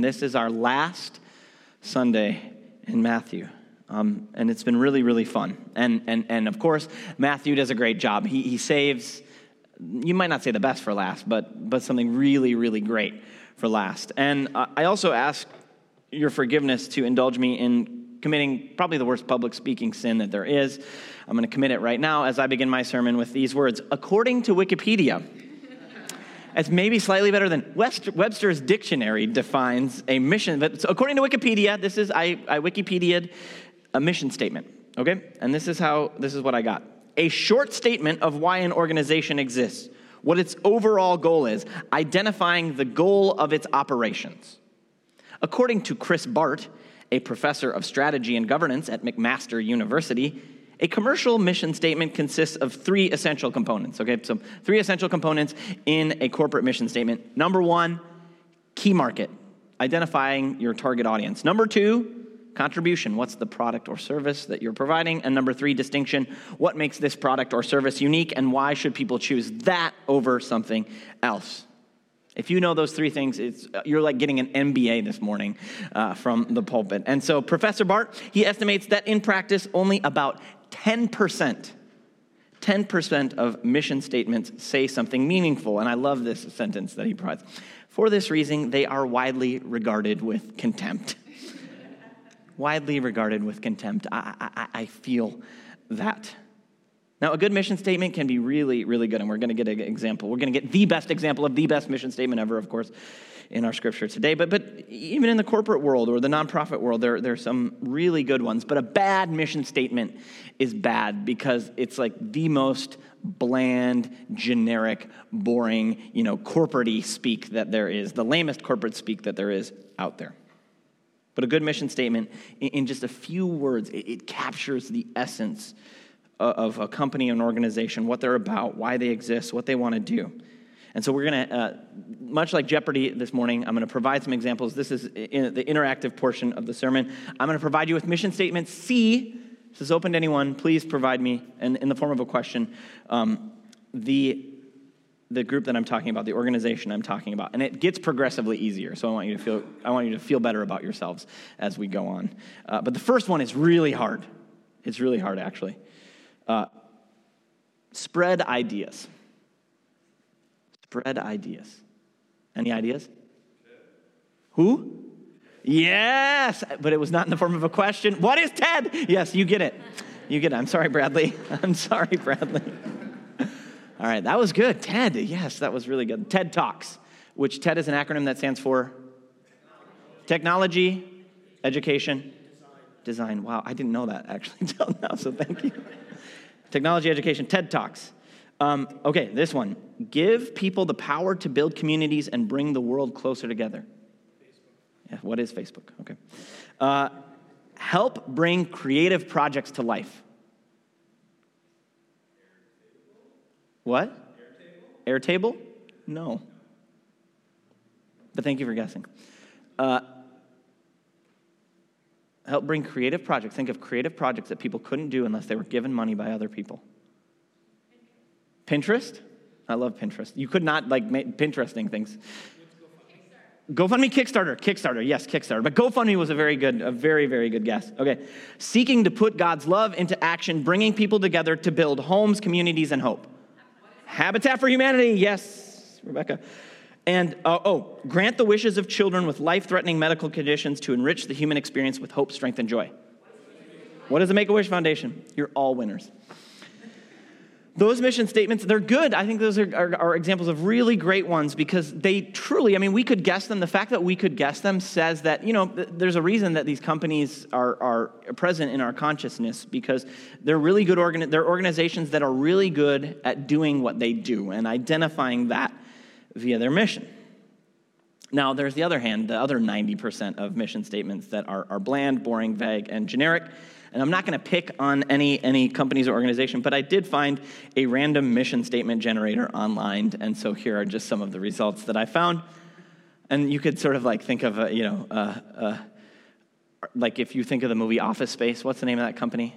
and this is our last Sunday in Matthew. Um, and it's been really, really fun. And, and, and of course, Matthew does a great job. He, he saves, you might not say the best for last, but, but something really, really great for last. And I also ask your forgiveness to indulge me in committing probably the worst public speaking sin that there is. I'm going to commit it right now as I begin my sermon with these words. According to Wikipedia, it's maybe slightly better than West, Webster's dictionary defines a mission. But according to Wikipedia, this is I, I Wikipedia'd a mission statement. Okay, and this is how this is what I got: a short statement of why an organization exists, what its overall goal is, identifying the goal of its operations. According to Chris Bart, a professor of strategy and governance at McMaster University, a commercial mission statement consists of three essential components. Okay, so three essential components in a corporate mission statement. Number one, key market, identifying your target audience. Number two, contribution. What's the product or service that you're providing? And number three, distinction. What makes this product or service unique, and why should people choose that over something else? If you know those three things, it's, you're like getting an MBA this morning uh, from the pulpit. And so, Professor Bart, he estimates that in practice, only about 10%, 10% of mission statements say something meaningful. And I love this sentence that he provides. For this reason, they are widely regarded with contempt. widely regarded with contempt. I, I, I feel that. Now, a good mission statement can be really, really good, and we're going to get an example. We're going to get the best example of the best mission statement ever, of course, in our scripture today. But, but even in the corporate world or the nonprofit world, there, there are some really good ones. But a bad mission statement is bad because it's like the most bland, generic, boring, you know, corporate speak that there is, the lamest corporate speak that there is out there. But a good mission statement, in just a few words, it captures the essence of a company, an organization, what they're about, why they exist, what they want to do. And so we're going to, uh, much like Jeopardy this morning, I'm going to provide some examples. This is in the interactive portion of the sermon. I'm going to provide you with mission statement C. This is open to anyone. Please provide me, and in the form of a question, um, the the group that I'm talking about, the organization I'm talking about, and it gets progressively easier. So I want you to feel I want you to feel better about yourselves as we go on. Uh, but the first one is really hard. It's really hard, actually. Uh, spread ideas. Spread ideas. Any ideas? Who? Yes, but it was not in the form of a question. What is TED? Yes, you get it. You get it. I'm sorry, Bradley. I'm sorry, Bradley. All right, that was good. TED, yes, that was really good. TED Talks, which TED is an acronym that stands for Technology, Education, Design. Wow, I didn't know that actually until now, so thank you. Technology education, TED Talks. Um, okay, this one. Give people the power to build communities and bring the world closer together. Yeah, what is Facebook? Okay. Uh, help bring creative projects to life. What? Airtable? No. But thank you for guessing. Uh, help bring creative projects. Think of creative projects that people couldn't do unless they were given money by other people. Pinterest? I love Pinterest. You could not like make Pinteresting things. GoFundMe, Kickstarter, Kickstarter, yes, Kickstarter. But GoFundMe was a very good, a very, very good guess. Okay. Seeking to put God's love into action, bringing people together to build homes, communities, and hope. Habitat for Humanity, yes, Rebecca. And uh, oh, grant the wishes of children with life threatening medical conditions to enrich the human experience with hope, strength, and joy. What is the Make a Wish Foundation? You're all winners. Those mission statements, they're good. I think those are, are, are, examples of really great ones because they truly, I mean, we could guess them. The fact that we could guess them says that, you know, there's a reason that these companies are, are present in our consciousness because they're really good, organ- they're organizations that are really good at doing what they do and identifying that via their mission. Now, there's the other hand, the other 90% of mission statements that are, are bland, boring, vague, and generic. And I'm not going to pick on any, any companies or organization, but I did find a random mission statement generator online. And so here are just some of the results that I found. And you could sort of like think of, a, you know, uh, uh, like if you think of the movie Office Space, what's the name of that company?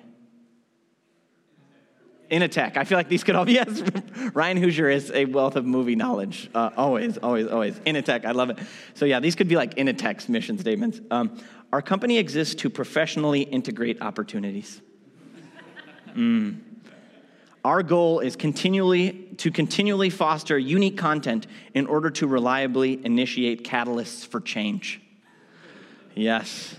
Initech. I feel like these could all be, yes. Ryan Hoosier is a wealth of movie knowledge. Uh, always, always, always. Initech, I love it. So, yeah, these could be like in a Initech's mission statements. Um, our company exists to professionally integrate opportunities. Mm. Our goal is continually to continually foster unique content in order to reliably initiate catalysts for change. Yes.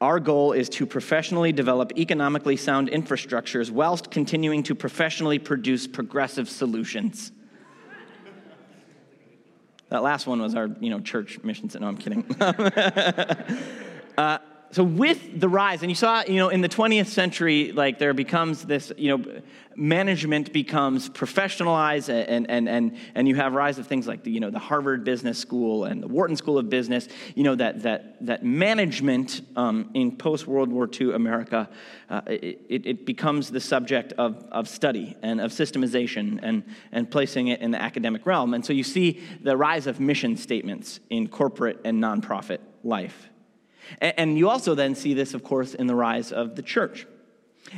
Our goal is to professionally develop economically sound infrastructures whilst continuing to professionally produce progressive solutions. that last one was our, you know, church mission. No, I'm kidding. uh, so with the rise and you saw you know in the 20th century like there becomes this you know management becomes professionalized and and and and you have rise of things like the you know the harvard business school and the wharton school of business you know that that that management um, in post world war ii america uh, it, it becomes the subject of, of study and of systemization and and placing it in the academic realm. And so you see the rise of mission statements in corporate and nonprofit life and you also then see this, of course, in the rise of the church.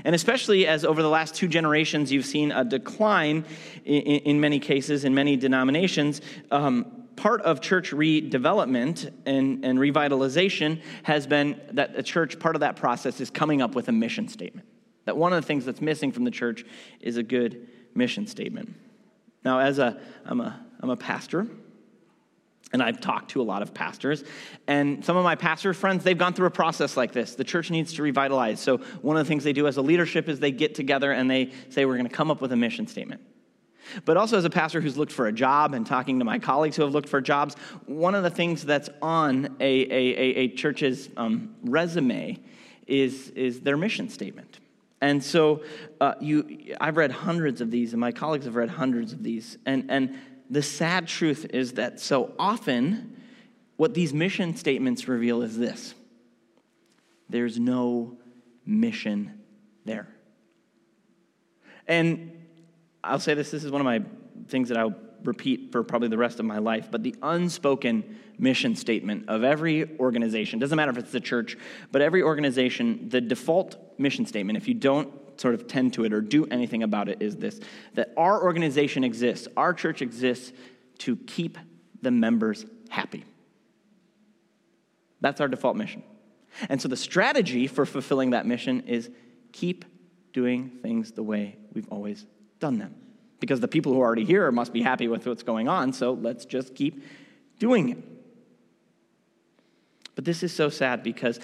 And especially as over the last two generations, you've seen a decline in, many cases, in many denominations. Um, part of church redevelopment and, and revitalization has been that the church, part of that process is coming up with a mission statement. That one of the things that's missing from the church is a good mission statement. Now, as a, I'm a, I'm a pastor, and I've talked to a lot of pastors, and some of my pastor friends, they've gone through a process like this. The church needs to revitalize. So, one of the things they do as a leadership is they get together and they say, We're going to come up with a mission statement. But also, as a pastor who's looked for a job and talking to my colleagues who have looked for jobs, one of the things that's on a, a, a church's um, resume is, is their mission statement. And so, uh, you, I've read hundreds of these, and my colleagues have read hundreds of these. And, and the sad truth is that so often, what these mission statements reveal is this there's no mission there. And I'll say this this is one of my things that I'll repeat for probably the rest of my life, but the unspoken mission statement of every organization, doesn't matter if it's the church, but every organization, the default mission statement, if you don't sort of tend to it or do anything about it is this that our organization exists, our church exists to keep the members happy. That's our default mission. And so the strategy for fulfilling that mission is keep doing things the way we've always done them. Because the people who are already here must be happy with what's going on, so let's just keep doing it. But this is so sad because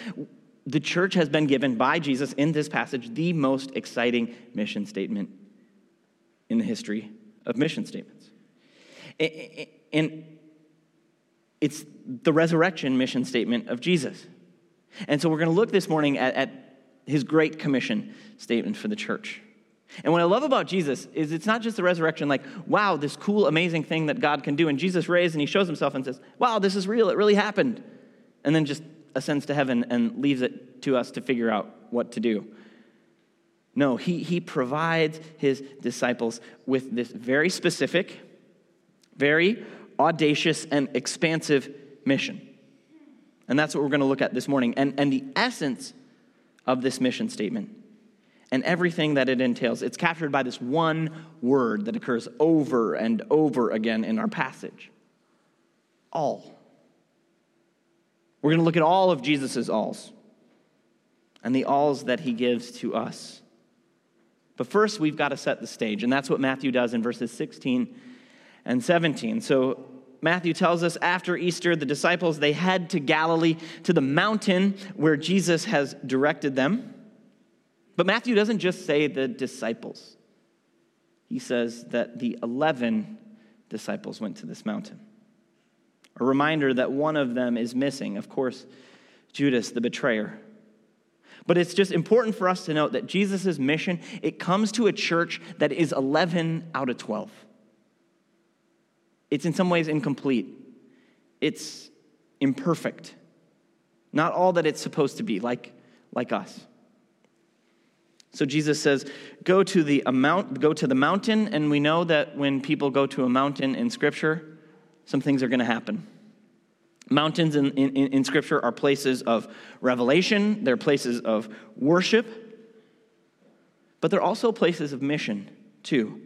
the church has been given by Jesus in this passage the most exciting mission statement in the history of mission statements. And it's the resurrection mission statement of Jesus. And so we're going to look this morning at, at, his great commission statement for the church. And what I love about Jesus is it's not just the resurrection, like, wow, this cool, amazing thing that God can do. And Jesus raised and he shows himself and says, wow, this is real, it really happened. And then just ascends to heaven and leaves it to us to figure out what to do. No, he, he provides his disciples with this very specific, very audacious, and expansive mission. And that's what we're going to look at this morning. And, and the essence of this mission statement and everything that it entails, it's captured by this one word that occurs over and over again in our passage all. We're going to look at all of Jesus' alls and the alls that he gives to us. But first, we've got to set the stage, and that's what Matthew does in verses 16 and 17. So, Matthew tells us after Easter, the disciples they head to Galilee to the mountain where Jesus has directed them. But Matthew doesn't just say the disciples. He says that the 11 disciples went to this mountain. A reminder that one of them is missing, of course, Judas, the betrayer. But it's just important for us to note that Jesus' mission, it comes to a church that is 11 out of 12. It's in some ways incomplete. It's imperfect. Not all that it's supposed to be, like, like us. So Jesus says, go to the amount, go to the mountain, and we know that when people go to a mountain in Scripture, some things are going to happen. Mountains in, in, in, Scripture are places of revelation, they're places of worship. But they're also places of mission, too.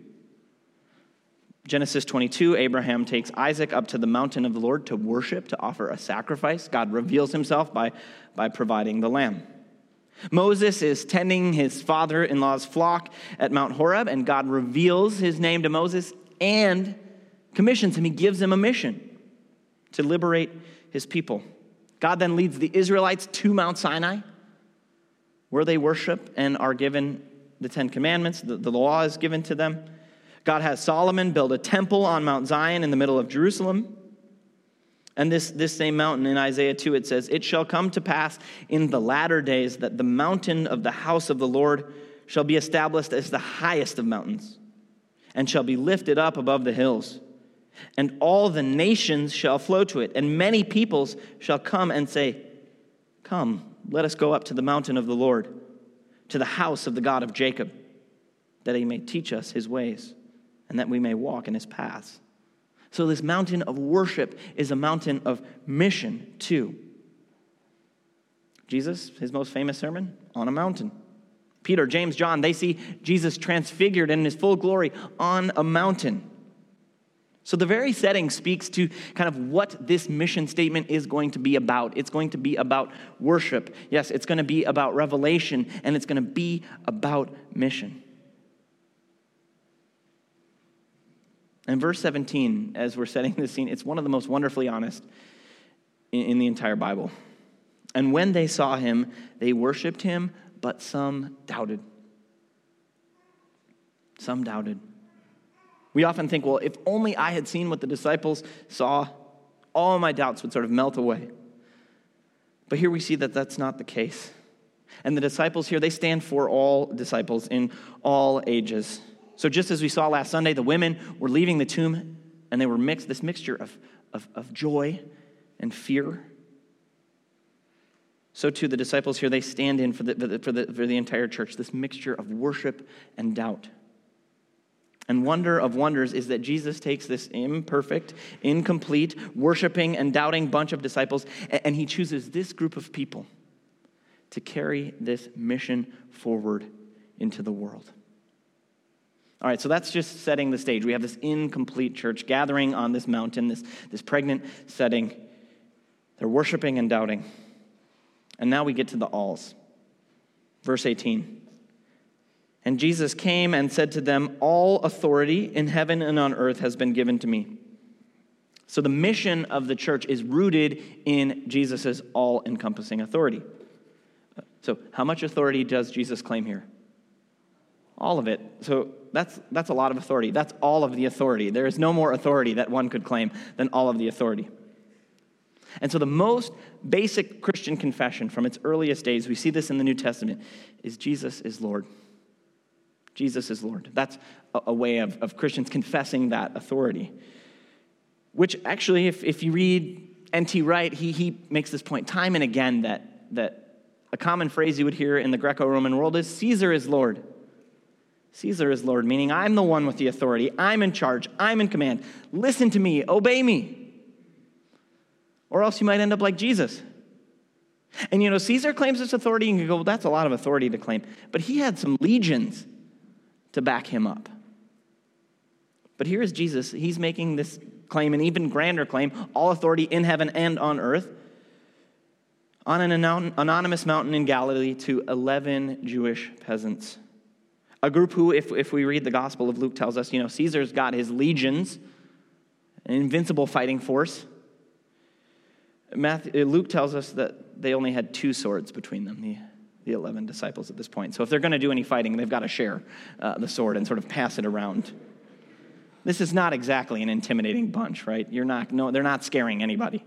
Genesis 22, Abraham takes Isaac up to the mountain of the Lord to worship, to offer a sacrifice. God reveals himself by, by providing the lamb. Moses is tending his father in law's flock at Mount Horeb, and God reveals his name to Moses and commissions him. He gives him a mission to liberate his people. God then leads the Israelites to Mount Sinai, where they worship and are given the Ten Commandments. The, the law is given to them. God has Solomon build a temple on Mount Zion in the middle of Jerusalem. And this, this same mountain in Isaiah 2, it says, It shall come to pass in the latter days that the mountain of the house of the Lord shall be established as the highest of mountains, and shall be lifted up above the hills. And all the nations shall flow to it, and many peoples shall come and say, Come, let us go up to the mountain of the Lord, to the house of the God of Jacob, that he may teach us his ways and that we may walk in his paths. So, this mountain of worship is a mountain of mission, too. Jesus, his most famous sermon, on a mountain. Peter, James, John, they see Jesus transfigured in his full glory on a mountain. So, the very setting speaks to kind of what this mission statement is going to be about. It's going to be about worship. Yes, it's going to be about revelation, and it's going to be about mission. And verse 17, as we're setting this scene, it's one of the most wonderfully honest in, the entire Bible. And when they saw him, they worshiped him, but some doubted. Some doubted. We often think, well, if only I had seen what the disciples saw, all my doubts would sort of melt away. But here we see that that's not the case. And the disciples here, they stand for all disciples in all ages. So, just as we saw last Sunday, the women were leaving the tomb and they were mixed, this mixture of, of, of joy and fear. So, too, the disciples here, they stand in for the, for, the, for the entire church, this mixture of worship and doubt. And wonder of wonders is that Jesus takes this imperfect, incomplete, worshiping and doubting bunch of disciples, and he chooses this group of people to carry this mission forward into the world. All right, so that's just setting the stage. We have this incomplete church gathering on this mountain, this, this pregnant setting. They're worshiping and doubting. And now we get to the alls. Verse 18. And Jesus came and said to them, All authority in heaven and on earth has been given to me. So the mission of the church is rooted in Jesus' all encompassing authority. So, how much authority does Jesus claim here? All of it. So that's, that's a lot of authority. That's all of the authority. There is no more authority that one could claim than all of the authority. And so, the most basic Christian confession from its earliest days, we see this in the New Testament, is Jesus is Lord. Jesus is Lord. That's a, way of, of Christians confessing that authority. Which actually, if, if you read N.T. Wright, he, he makes this point time and again that, that a common phrase you would hear in the Greco Roman world is Caesar is Lord. Caesar is Lord, meaning I'm the one with the authority. I'm in charge. I'm in command. Listen to me. Obey me. Or else you might end up like Jesus. And you know, Caesar claims this authority, and you go, well, that's a lot of authority to claim. But he had some legions to back him up. But here is Jesus. He's making this claim, an even grander claim all authority in heaven and on earth, on an anonymous mountain in Galilee to 11 Jewish peasants. A group who, if, if we read the Gospel of Luke, tells us, you know, Caesar's got his legions, an invincible fighting force. Matthew, Luke tells us that they only had two swords between them, the, the 11 disciples at this point. So if they're going to do any fighting, they've got to share uh, the sword and sort of pass it around. This is not exactly an intimidating bunch, right? You're not, no, they're not scaring anybody.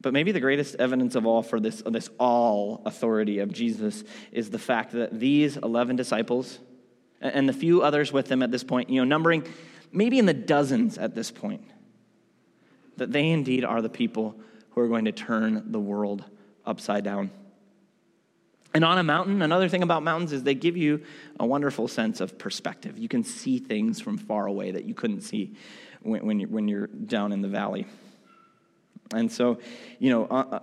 But maybe the greatest evidence of all for this, this all authority of Jesus is the fact that these 11 disciples and the few others with them at this point, you know, numbering maybe in the dozens at this point, that they indeed are the people who are going to turn the world upside down. And on a mountain, another thing about mountains is they give you a wonderful sense of perspective. You can see things from far away that you couldn't see when, when, you're, when you're down in the valley. And so, you know, uh, uh,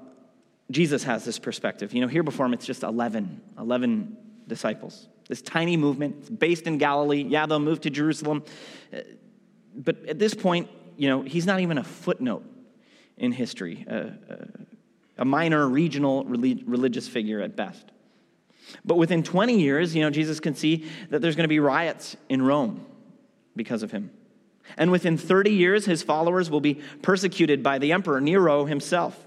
Jesus has this perspective. You know, here before him, it's just 11, 11 disciples. This tiny movement, it's based in Galilee. Yeah, they'll move to Jerusalem. Uh, but at this point, you know, he's not even a footnote in history, uh, a minor regional religious figure at best. But within 20 years, you know, Jesus can see that there's going to be riots in Rome because of him. And within 30 years, his followers will be persecuted by the emperor Nero himself.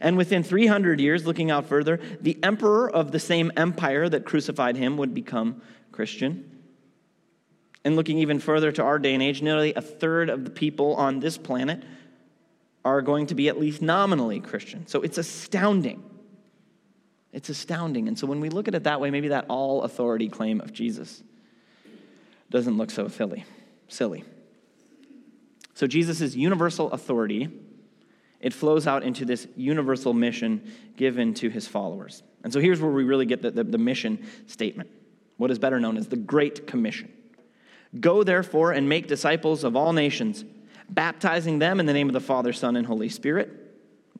And within 300 years, looking out further, the emperor of the same empire that crucified him would become Christian. And looking even further to our day and age, nearly a third of the people on this planet are going to be at least nominally Christian. So it's astounding. It's astounding. And so when we look at it that way, maybe that all authority claim of Jesus doesn't look so silly. Silly. So Jesus' universal authority, it flows out into this universal mission given to his followers. And so here's where we really get the, the, the mission statement, what is better known as the Great Commission. Go therefore and make disciples of all nations, baptizing them in the name of the Father, Son, and Holy Spirit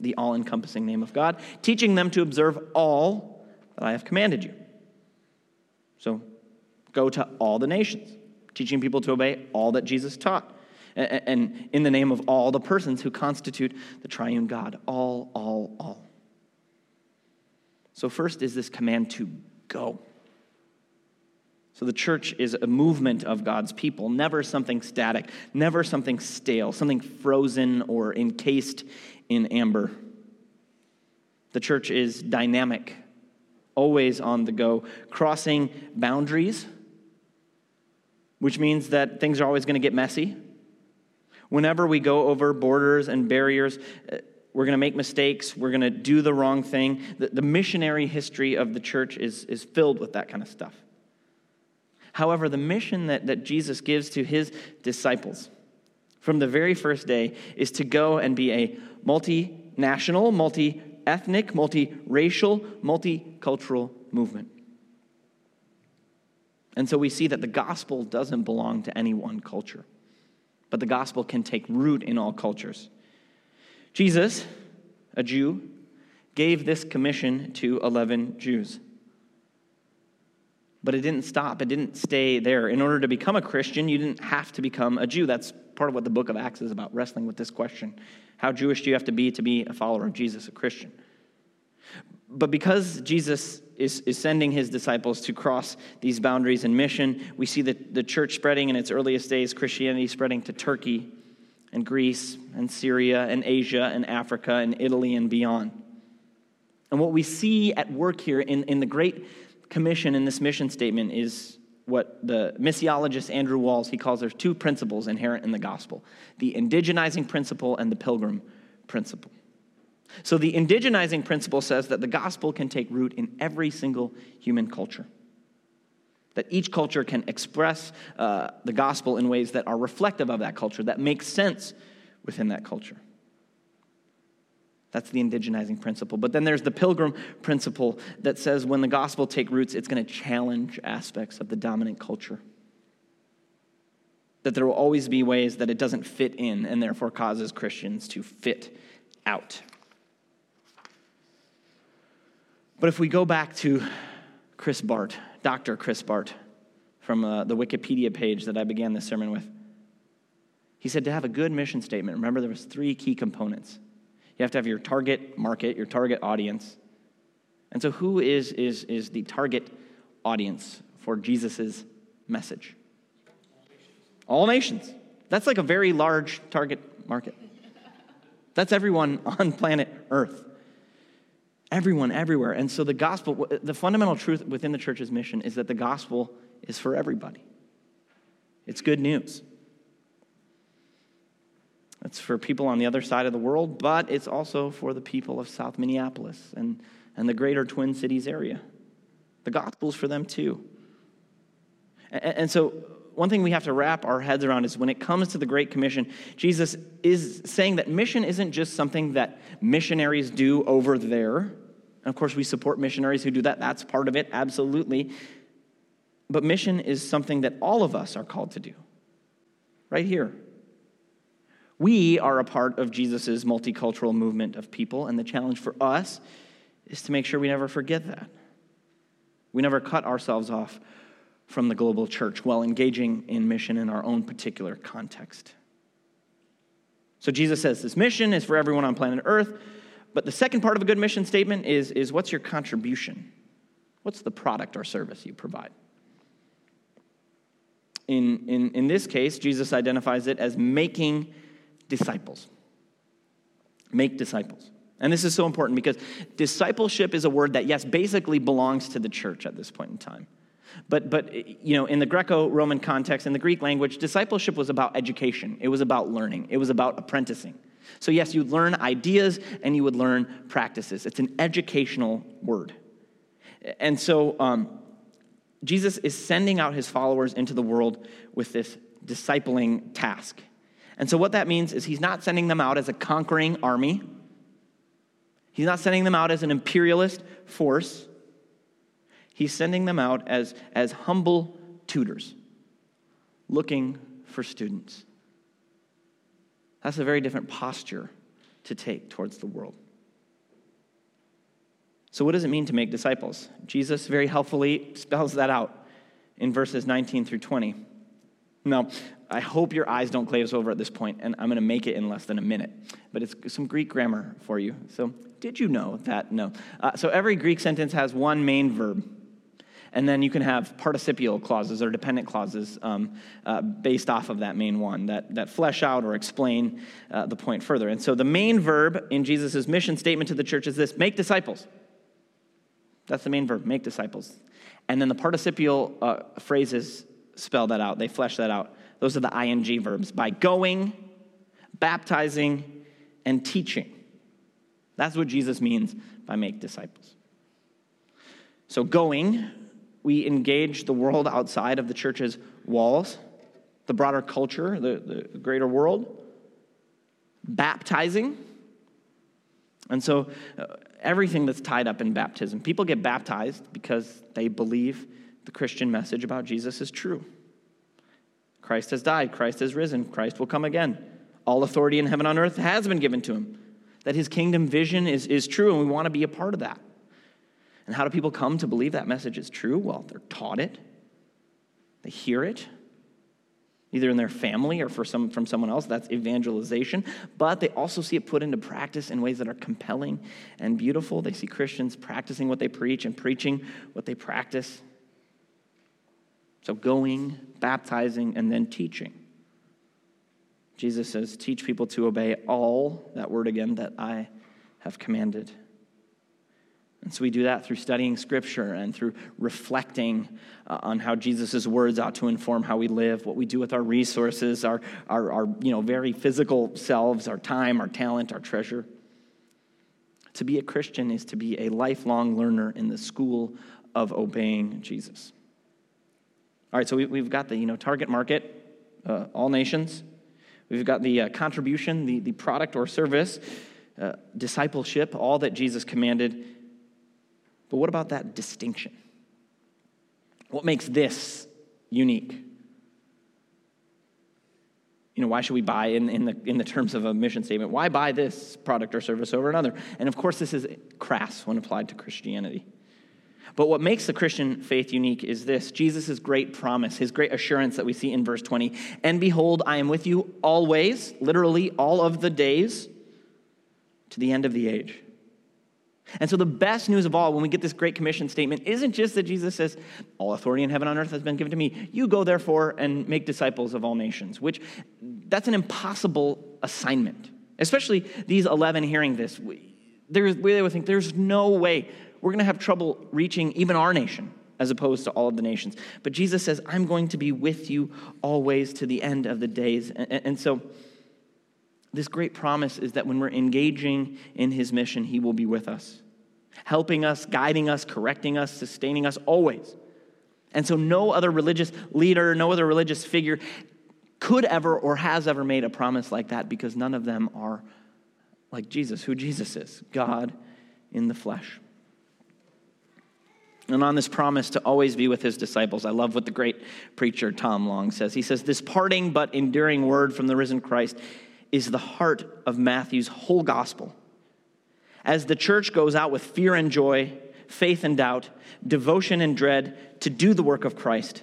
the all encompassing name of God, teaching them to observe all that I have commanded you. So go to all the nations, teaching people to obey all that Jesus taught. And in the name of all the persons who constitute the triune God, all, all, all. So, first is this command to go. So, the church is a movement of God's people, never something static, never something stale, something frozen or encased in amber. The church is dynamic, always on the go, crossing boundaries, which means that things are always going to get messy. Whenever we go over borders and barriers, uh, we're going to make mistakes. We're going to do the wrong thing. The, the, missionary history of the church is, is filled with that kind of stuff. However, the mission that, that Jesus gives to his disciples from the very first day is to go and be a multinational, multi ethnic, multi-racial, multicultural movement. And so we see that the gospel doesn't belong to any one culture, but the gospel can take root in all cultures. Jesus, a Jew, gave this commission to 11 Jews. But it didn't stop, it didn't stay there. In order to become a Christian, you didn't have to become a Jew. That's part of what the book of Acts is about, wrestling with this question. How Jewish do you have to be to be a follower of Jesus, a Christian? But because Jesus is, is sending his disciples to cross these boundaries in mission, we see the, the church spreading in its earliest days, Christianity spreading to Turkey and Greece and Syria and Asia and Africa and Italy and beyond. And what we see at work here in, in the Great Commission in this mission statement is what the missiologist Andrew Walls he calls there's two principles inherent in the gospel the indigenizing principle and the pilgrim principle. So the indigenizing principle says that the gospel can take root in every single human culture that each culture can express uh, the gospel in ways that are reflective of that culture that makes sense within that culture that's the indigenizing principle. But then there's the pilgrim principle that says when the gospel take roots, it's going to challenge aspects of the dominant culture. That there will always be ways that it doesn't fit in and therefore causes Christians to fit out. But if we go back to Chris Bart, Dr. Chris Bart, from uh, the Wikipedia page that I began this sermon with, he said to have a good mission statement, remember there was three key components you have to have your target market, your target audience. And so, who is, is, is the target audience for Jesus' message? All nations. That's like a very large target market. That's everyone on planet Earth. Everyone, everywhere. And so, the gospel, the fundamental truth within the church's mission is that the gospel is for everybody. It's good news. It's for people on the other side of the world, but it's also for the people of South Minneapolis and, and the greater Twin Cities area. The gospel's for them too. And, and so, one thing we have to wrap our heads around is when it comes to the Great Commission, Jesus is saying that mission isn't just something that missionaries do over there. And of course, we support missionaries who do that. That's part of it, absolutely. But mission is something that all of us are called to do right here We are a part of Jesus' multicultural movement of people, and the challenge for us is to make sure we never forget that. We never cut ourselves off from the global church while engaging in mission in our own particular context. So Jesus says this mission is for everyone on planet Earth, but the second part of a good mission statement is, is what's your contribution? What's the product or service you provide? In, in, in this case, Jesus identifies it as making disciples. Make disciples. And this is so important because discipleship is a word that, yes, basically belongs to the church at this point in time. But, but you know, in the Greco Roman context, in the Greek language, discipleship was about education, it was about learning, it was about apprenticing. So, yes, you'd learn ideas and you would learn practices. It's an educational word. And so, um, Jesus is sending out his followers into the world with this discipling task. And so, what that means is he's not sending them out as a conquering army, he's not sending them out as an imperialist force. He's sending them out as, as humble tutors looking for students. That's a very different posture to take towards the world. So, what does it mean to make disciples? Jesus very helpfully spells that out in verses 19 through 20. Now, I hope your eyes don't glaze over at this point, and I'm going to make it in less than a minute. But it's some Greek grammar for you. So, did you know that? No. Uh, so, every Greek sentence has one main verb. And then you can have participial clauses or dependent clauses um, uh, based off of that main one that, that flesh out or explain uh, the point further. And so the main verb in Jesus' mission statement to the church is this make disciples. That's the main verb, make disciples. And then the participial uh, phrases spell that out, they flesh that out. Those are the ing verbs by going, baptizing, and teaching. That's what Jesus means by make disciples. So, going we engage the world outside of the church's walls, the broader culture, the, the greater world, baptizing. And so, uh, everything that's tied up in baptism. People get baptized because they believe the Christian message about Jesus is true. Christ has died, Christ has risen, Christ will come again. All authority in heaven and on earth has been given to him. That his kingdom vision is, is true, and we want to be a part of that. And how do people come to believe that message is true? Well, they're taught it, they hear it, either in their family or for some, from someone else. That's evangelization. But they also see it put into practice in ways that are compelling and beautiful. They see Christians practicing what they preach and preaching what they practice. So, going, baptizing, and then teaching. Jesus says, Teach people to obey all, that word again, that I have commanded. And so we do that through studying Scripture and through reflecting uh, on how Jesus' words ought to inform how we live, what we do with our resources, our, our, our you know, very physical selves, our time, our talent, our treasure. To be a Christian is to be a lifelong learner in the school of obeying Jesus. All right, so we, have got the you know, target market, uh, all nations. We've got the uh, contribution, the, the product or service, uh, discipleship, all that Jesus commanded but what about that distinction? What makes this unique? You know, why should we buy in, in, the, in the terms of a mission statement? Why buy this product or service over another? And of course, this is crass when applied to Christianity. But what makes the Christian faith unique is this Jesus' great promise, his great assurance that we see in verse 20. And behold, I am with you always, literally all of the days, to the end of the age. And so, the best news of all, when we get this Great Commission statement, isn't just that Jesus says, All authority in heaven and on earth has been given to me. You go, therefore, and make disciples of all nations, which that's an impossible assignment. Especially these 11 hearing this. There's, they would think, There's no way we're going to have trouble reaching even our nation as opposed to all of the nations. But Jesus says, I'm going to be with you always to the end of the days. And, so, this great promise is that when we're engaging in his mission, he will be with us, helping us, guiding us, correcting us, sustaining us always. And so, no other religious leader, no other religious figure could ever or has ever made a promise like that because none of them are like Jesus, who Jesus is God in the flesh. And on this promise to always be with his disciples, I love what the great preacher Tom Long says. He says, This parting but enduring word from the risen Christ is the heart of Matthew's whole gospel. As the church goes out with fear and joy, faith and doubt, devotion and dread to do the work of Christ,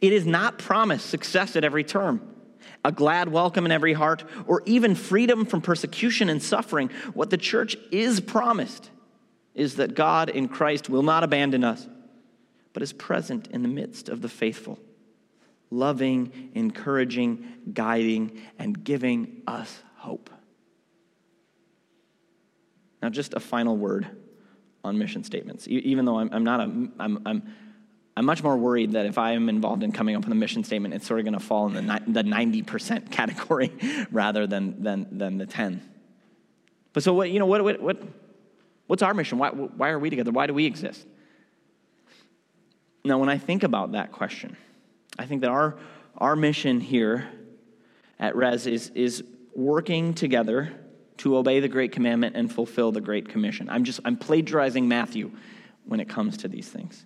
it is not promised success at every term, a glad welcome in every heart, or even freedom from persecution and suffering. What the church is promised is that God in Christ will not abandon us, but is present in the midst of the faithful, loving, encouraging, guiding, and giving us hope. Now, just a final word on mission statements. Even though I'm, I'm not a, I'm, I'm, I'm much more worried that if I am involved in coming up with a mission statement, it's sort of going to fall in the, the 90% category rather than, than, than the 10. But so what, you know, what, what, what what's our mission? Why, why are we together? Why do we exist? Now, when I think about that question, I think that our, our mission here at Res is, is working together to obey the great commandment and fulfill the great commission. I'm just I'm plagiarizing Matthew when it comes to these things.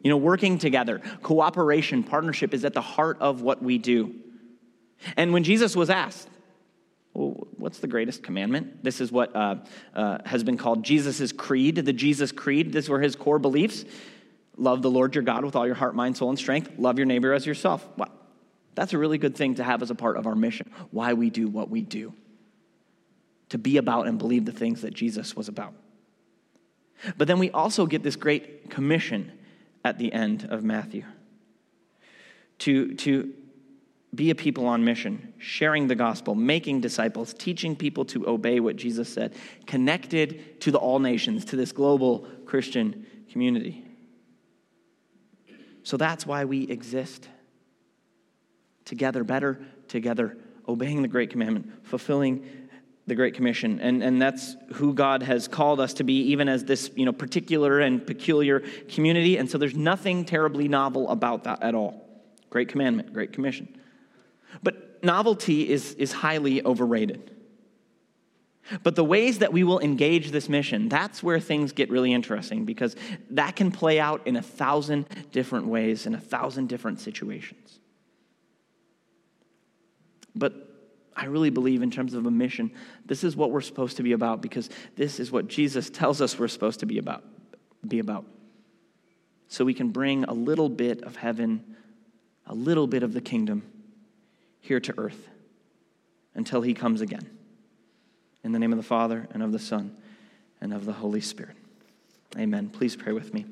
You know, working together, cooperation, partnership is at the heart of what we do. And when Jesus was asked, well, what's the greatest commandment? This is what uh, uh, has been called Jesus' creed, the Jesus creed. These were his core beliefs. Love the Lord your God with all your heart, mind, soul, and strength. Love your neighbor as yourself. Well, that's a really good thing to have as a part of our mission, why we do what we do to be about and believe the things that Jesus was about. But then we also get this great commission at the end of Matthew to, to be a people on mission, sharing the gospel, making disciples, teaching people to obey what Jesus said, connected to the all nations, to this global Christian community. So that's why we exist together, better together, obeying the great commandment, fulfilling the Great Commission. And, and that's who God has called us to be, even as this you know, particular and peculiar community. And so there's nothing terribly novel about that at all. Great commandment, great commission. Novelty is, is highly overrated. But the ways that we will engage this mission, that's where things get really interesting because that can play out in a thousand different ways, in a thousand different situations. But I really believe, in terms of a mission, this is what we're supposed to be about because this is what Jesus tells us we're supposed to be about. Be about. So we can bring a little bit of heaven, a little bit of the kingdom here to earth until he comes again. In the name of the Father, and of the Son, and of the Holy Spirit. Amen. Please pray with me.